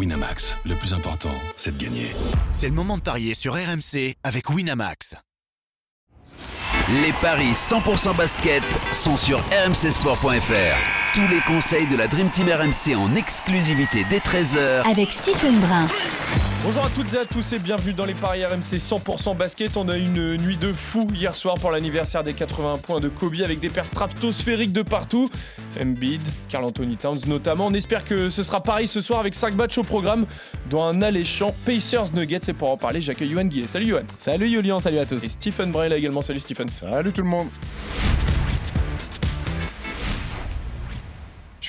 Winamax, le plus important, c'est de gagner. C'est le moment de parier sur RMC avec Winamax. Les paris 100% basket sont sur rmcsport.fr. Tous les conseils de la Dream Team RMC en exclusivité dès 13h avec Stephen Brun. Bonjour à toutes et à tous et bienvenue dans les paris RMC 100% basket. On a eu une nuit de fou hier soir pour l'anniversaire des 80 points de Kobe avec des paires stratosphériques de partout. Embiid, Carl Anthony Towns notamment. On espère que ce sera pareil ce soir avec 5 matchs au programme, dont un alléchant Pacers Nuggets. Et pour en parler, j'accueille Yohan Guillet. Salut Yohan. Salut Julian, salut à tous. Et Stephen Bray là également. Salut Stephen. Salut tout le monde.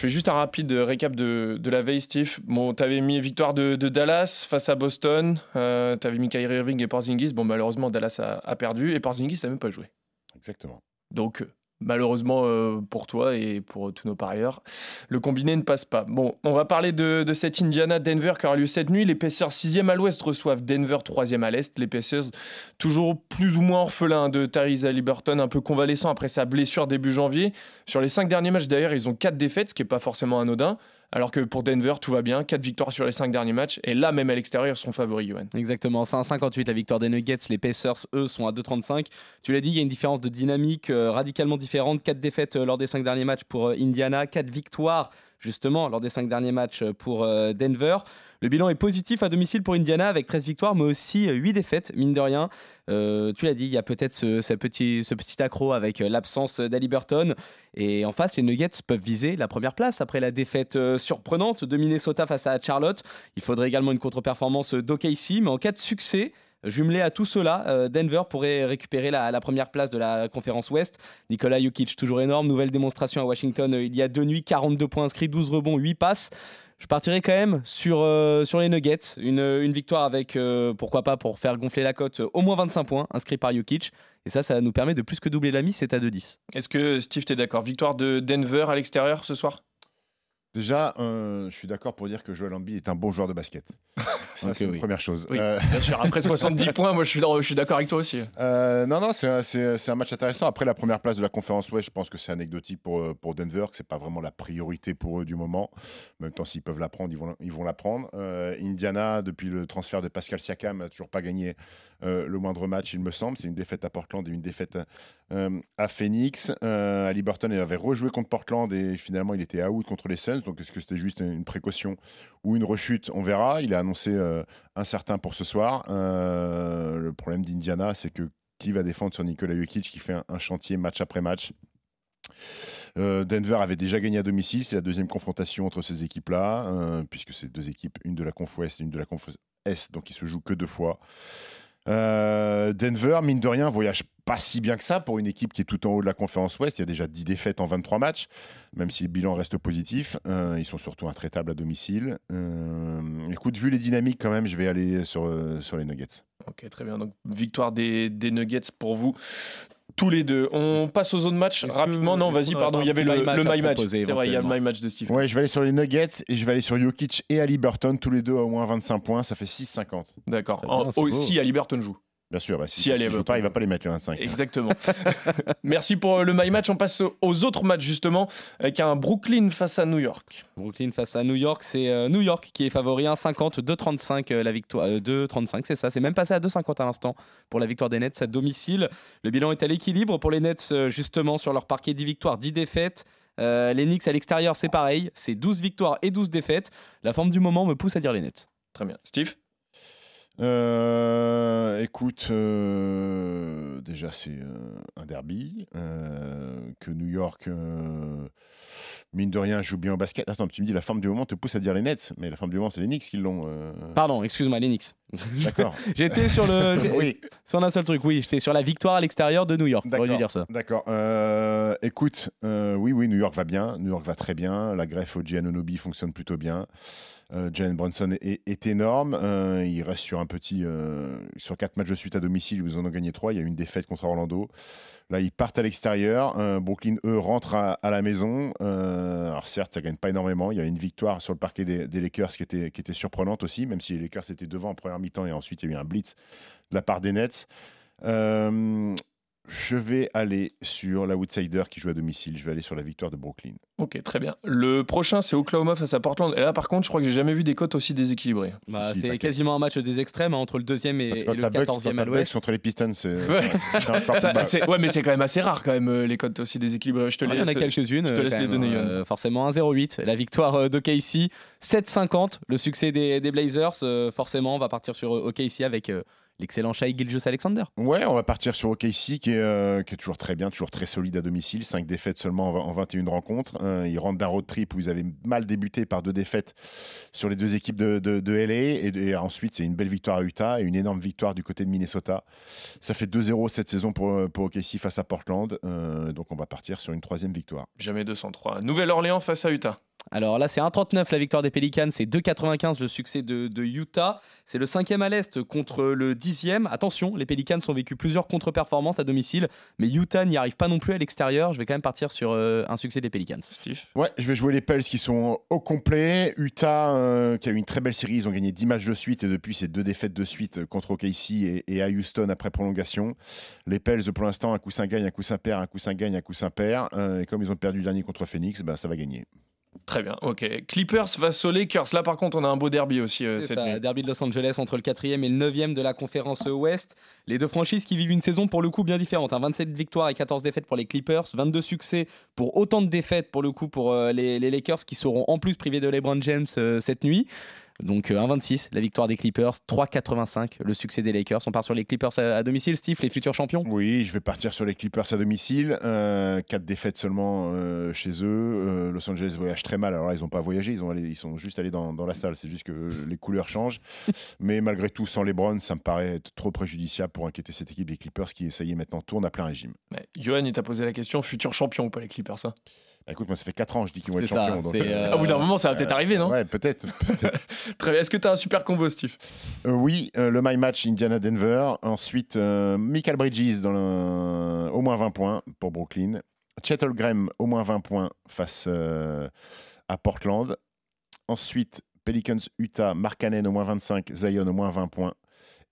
Fais juste un rapide récap de, de la veille, Steve. Bon, t'avais mis victoire de, de, Dallas face à Boston. Euh, t'avais mis Kyrie Irving et Porzingis. Bon, malheureusement, Dallas a, a perdu et Porzingis n'a même pas joué. Exactement. Donc, malheureusement euh, pour toi et pour tous nos parieurs, le combiné ne passe pas. Bon, on va parler de, cette Indiana-Denver qui aura lieu cette nuit. Les Pacers 6e à l'ouest reçoivent Denver 3e à l'est. Les Pacers toujours plus ou moins orphelins de Tyrese Liberton, un peu convalescent après sa blessure début janvier. Sur les 5 derniers matchs d'ailleurs, ils ont 4 défaites, ce qui n'est pas forcément anodin. Alors que pour Denver, tout va bien. 4 victoires sur les 5 derniers matchs. Et là, même à l'extérieur, ils sont favoris, Johan. Exactement. C'est 1,58 la victoire des Nuggets. Les Pacers, eux, sont à 2,35. Tu l'as dit, il y a une différence de dynamique euh, radicalement différente. 4 défaites euh, lors des 5 derniers matchs pour euh, Indiana. 4 victoires, justement, lors des 5 derniers matchs pour euh, Denver. Le bilan est positif à domicile pour Indiana avec 13 victoires, mais aussi 8 défaites, mine de rien. Euh, tu l'as dit, il y a peut-être ce, petit, accro avec euh, l'absence d'Aliburton. Et en face, les Nuggets peuvent viser la première place après la défaite euh, surprenante de Minnesota face à Charlotte. Il faudrait également une contre-performance d'OKC, mais en cas de succès, Jumelé à tout cela, euh, Denver pourrait récupérer la, première place de la conférence Ouest. Nikola Jokic, toujours énorme. Nouvelle démonstration à Washington euh, il y a deux nuits 42 points inscrits, 12 rebonds, 8 passes. Je partirai quand même sur, euh, sur les Nuggets. Une, une victoire avec, pourquoi pas, pour faire gonfler la cote, au moins 25 points inscrits par Jokic. Et ça, ça nous permet de plus que doubler la mise, c'est à 2-10. Est-ce que Steve, tu es d'accord? Victoire de Denver à l'extérieur ce soir? Déjà, euh, je suis d'accord pour dire que Joel Embiid est un bon joueur de basket. C'est oui. la première chose. Oui, Euh, bien sûr. Après 70 points, moi je suis, dans- je suis d'accord avec toi aussi. euh, non, non, c'est un, match intéressant. Après la première place de la conférence Ouest, je pense que c'est anecdotique pour, euh, pour Denver, que c'est pas vraiment la priorité pour eux du moment. En même temps, s'ils peuvent la prendre, ils vont, ils vont la prendre. Indiana, depuis le transfert de Pascal Siakam, n'a toujours pas gagné le moindre match, il me semble. C'est une défaite à Portland et une défaite à Phoenix. Euh, Ali Burton il avait rejoué contre Portland et finalement il était out contre les Suns. Donc est-ce que c'était juste une précaution ou une rechute On verra. Il a annoncé euh, incertain pour ce soir. Euh, le problème d'Indiana, c'est que qui va défendre sur Nikola Jokic qui fait un, un chantier match après match? Euh, Denver avait déjà gagné à domicile, c'est la deuxième confrontation entre ces équipes-là, puisque c'est deux équipes, une de la conf Ouest et une de la conf Est, donc ils se jouent que deux fois. Denver, mine de rien, voyage pas si bien que ça pour une équipe qui est tout en haut de la conférence Ouest. Il y a déjà 10 défaites en 23 matchs, même si le bilan reste positif. Euh, ils sont surtout intraitables à domicile. Euh, écoute, vu les dynamiques quand même, je vais aller sur, euh, sur les Nuggets. Ok, très bien. Donc victoire des, des Nuggets pour vous. Tous les deux. On passe aux zones match rapidement. Non, vas-y, on pardon. Il y avait le, my match le my match. C'est vrai, il y a le my match de Steve. Ouais, je vais aller sur les Nuggets et je vais aller sur Jokic et Ali Burton, tous les deux à au moins 25 points. Ça fait 6,50. D'accord. Aussi, à Liberton joue. Bien sûr, bah, si, Si si Ali il joue pas, il va pas les mettre les 25. Exactement. Merci pour euh, le my match. On passe aux autres matchs justement avec un Brooklyn face à New York. Brooklyn face à New York, c'est euh, New York qui est favori 1,50, 2,35 euh, la victoire, euh, 2,35 c'est ça, c'est même passé à 2,50 à l'instant pour la victoire des Nets à domicile. Le bilan est à l'équilibre pour les Nets justement sur leur parquet 10 victoires, 10 défaites. Euh, les Knicks à l'extérieur c'est pareil, c'est 12 victoires et 12 défaites. La forme du moment me pousse à dire les Nets. Très bien. Steve? Euh, écoute, euh, déjà c'est euh, un derby que New York, mine de rien, joue bien au basket. Attends, tu me dis la forme du moment te pousse à dire les Nets, mais la forme du moment c'est les Knicks qui l'ont. Pardon, excuse-moi les Knicks. D'accord. J'étais sur le... oui, C'est un seul truc, oui, j'étais sur la victoire à l'extérieur de New York, j'aurais dû D'accord. dire ça. d'accord. Euh, écoute, euh, oui, oui, New York va bien. New York va très bien. La greffe au Giannonobi fonctionne plutôt bien. Euh, Jalen Brunson est, est énorme. Euh, il reste sur un petit. sur quatre matchs de suite à domicile, ils en ont gagné trois. Il y a eu une défaite contre Orlando. Là, ils partent à l'extérieur. Euh, Brooklyn, eux, rentrent à, la maison. Euh, alors, certes, ça gagne pas énormément. Il y a une victoire sur le parquet des, des Lakers qui était, qui était surprenante aussi, même si les Lakers étaient devant en première mi-temps et ensuite il y a eu un blitz de la part des Nets. Euh, Je vais aller sur l'outsider qui joue à domicile. Je vais aller sur la victoire de Brooklyn. Ok, très bien. Le prochain, c'est Oklahoma face à Portland. Et là, par contre, je crois que j'ai jamais vu des cotes aussi déséquilibrées. Bah, Si, c'est quasiement un match des extrêmes hein, entre le deuxième et, et le Bucks- quand 14e t'as à l'ouest. contre les Pistons, c'est Ouais. ouais, mais c'est quand même assez rare, quand même, euh, les cotes aussi déséquilibrées. Je te Ah, Il y en laisse. a quelques-unes. je te euh, laisse quand les donner, euh, forcément 1-0-8. La victoire euh, d'OKC. 7-50. Le succès des, des Blazers. euh, forcément, on va partir sur euh, OKC avec euh, l'excellent Shai Gilgeous Alexander. Ouais, on va partir sur OKC qui est, euh, qui est toujours très bien, toujours très solide à domicile. 5 défaites seulement en, en 21 rencontres. Euh, ils rentrent d'un road trip où ils avaient mal débuté par deux défaites sur les deux équipes de, de- de LA. Et, et ensuite, c'est une belle victoire à Utah et une énorme victoire du côté de Minnesota. Ça fait 2-0 cette saison pour, pour OKC face à Portland. Euh, donc on va partir sur une troisième victoire. Jamais 203. Nouvelle-Orléans face à Utah. Alors là, c'est 1,39 la victoire des Pelicans, c'est 2,95 le succès de, de Utah. C'est le cinquième à l'Est contre le dixième. Attention, les Pelicans ont vécu plusieurs contre-performances à domicile, mais Utah n'y arrive pas non plus à l'extérieur. Je vais quand même partir sur euh, un succès des Pelicans. Steve? Ouais, je vais jouer les Pels qui sont au complet. Utah, euh, qui a eu une très belle série, ils ont gagné 10 matchs de suite et depuis c'est deux défaites de suite contre OKC et, et à Houston après prolongation. Les Pels, pour l'instant, un coup ça gagne, un coup ça perd, un coup ça gagne, un coup ça perd. Euh, et comme ils ont perdu le dernier contre Phoenix, ben, ça va gagner. Très bien, ok. Clippers face aux Lakers. Là, par contre, on a un beau derby aussi euh, C'est cette ça, nuit. derby de Los Angeles entre le quatrième et le neuvième de la conférence Ouest. Les deux franchises qui vivent une saison pour le coup bien différente. hein. 27 victoires et 14 défaites pour les Clippers, 22 succès pour autant de défaites pour le coup pour euh, les, les Lakers qui seront en plus privés de LeBron James euh, cette nuit. Donc euh, 1,26 la victoire des Clippers, 3,85 le succès des Lakers. On part sur les Clippers à, à domicile, Steve, les futurs champions? Oui, je vais partir sur les Clippers à domicile. Euh, quatre défaites seulement euh, chez eux. Euh, Los Angeles voyage très mal. Alors là, ils n'ont pas voyagé, ils, ont allé- ils sont juste allés dans, dans la salle. C'est juste que euh, les couleurs changent. Mais malgré tout, sans les Browns, ça me paraît être trop préjudiciable pour inquiéter cette équipe des Clippers qui, ça y est, maintenant tourne à plein régime. Ouais. Johan, il t'a posé la question futur champion ou pas les Clippers hein? Bah, écoute, moi, ça fait 4 ans que je dis qu'ils vont être ça, champions. donc, euh, À bout d'un moment, ça va peut-être euh, arriver, non? Ouais, peut-être. Très bien. Est-ce que tu as un super combo, Steve? Euh, oui, euh, le My Match Indiana-Denver. Ensuite, euh, Michael Bridges dans le- au moins 20 points pour Brooklyn. Chet Holmgren au moins 20 points face euh, à Portland. Ensuite, Pelicans Utah, Markkanen au moins 25, Zion au moins 20 points.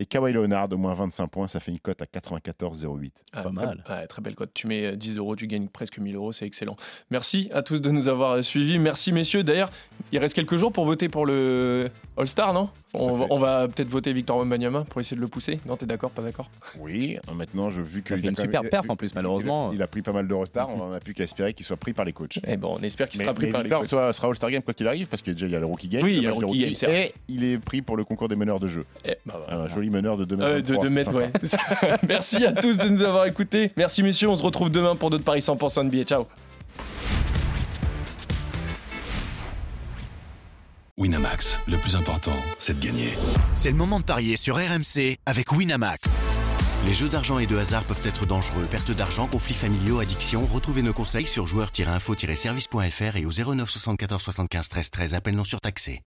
Et Kawhi Leonard au moins 25 points, ça fait une cote à 94,08. Ah, Pas très- mal. ouais, très belle cote. Tu mets euh, 10 euros, tu gagnes presque 1000 euros, c'est excellent. Merci à tous de nous avoir euh, suivis. Merci messieurs. D'ailleurs, il reste quelques jours pour voter pour le All-Star, non? On va, fait. on va peut-être voter Victor Wembanyama pour essayer de le pousser. Non, t'es d'accord, pas d'accord? Oui, hein, maintenant, je, vu Il a une super perf en plus, il- malheureusement. Il a pris pas mal de retard, on n'a plus qu'à espérer qu'il soit pris par les coachs. Eh bon, on espère qu'il Mais, sera pris mais par les Victor coachs. soit- sera All-Star Game quoi qu'il arrive, parce que déjà il y a le Rookie Game, Oui, il y a le de Rookie Game, et il est pris pour le concours des meneurs de jeu. Eh, bah, voilà. Un joli meneur de 2 mètres. Euh, de 23, 2 mètres, ouais. Merci à tous de nous avoir écoutés. Merci messieurs, on se retrouve demain pour d'autres paris 100% NBA. Ciao. Winamax, le plus important, c'est de gagner. C'est le moment de parier sur RMC avec Winamax. Les jeux d'argent et de hasard peuvent être dangereux. Perte d'argent, conflits familiaux, addiction. Retrouvez nos conseils sur joueurs-info-service.fr et au 09 74 75 13 13. Appel non surtaxé.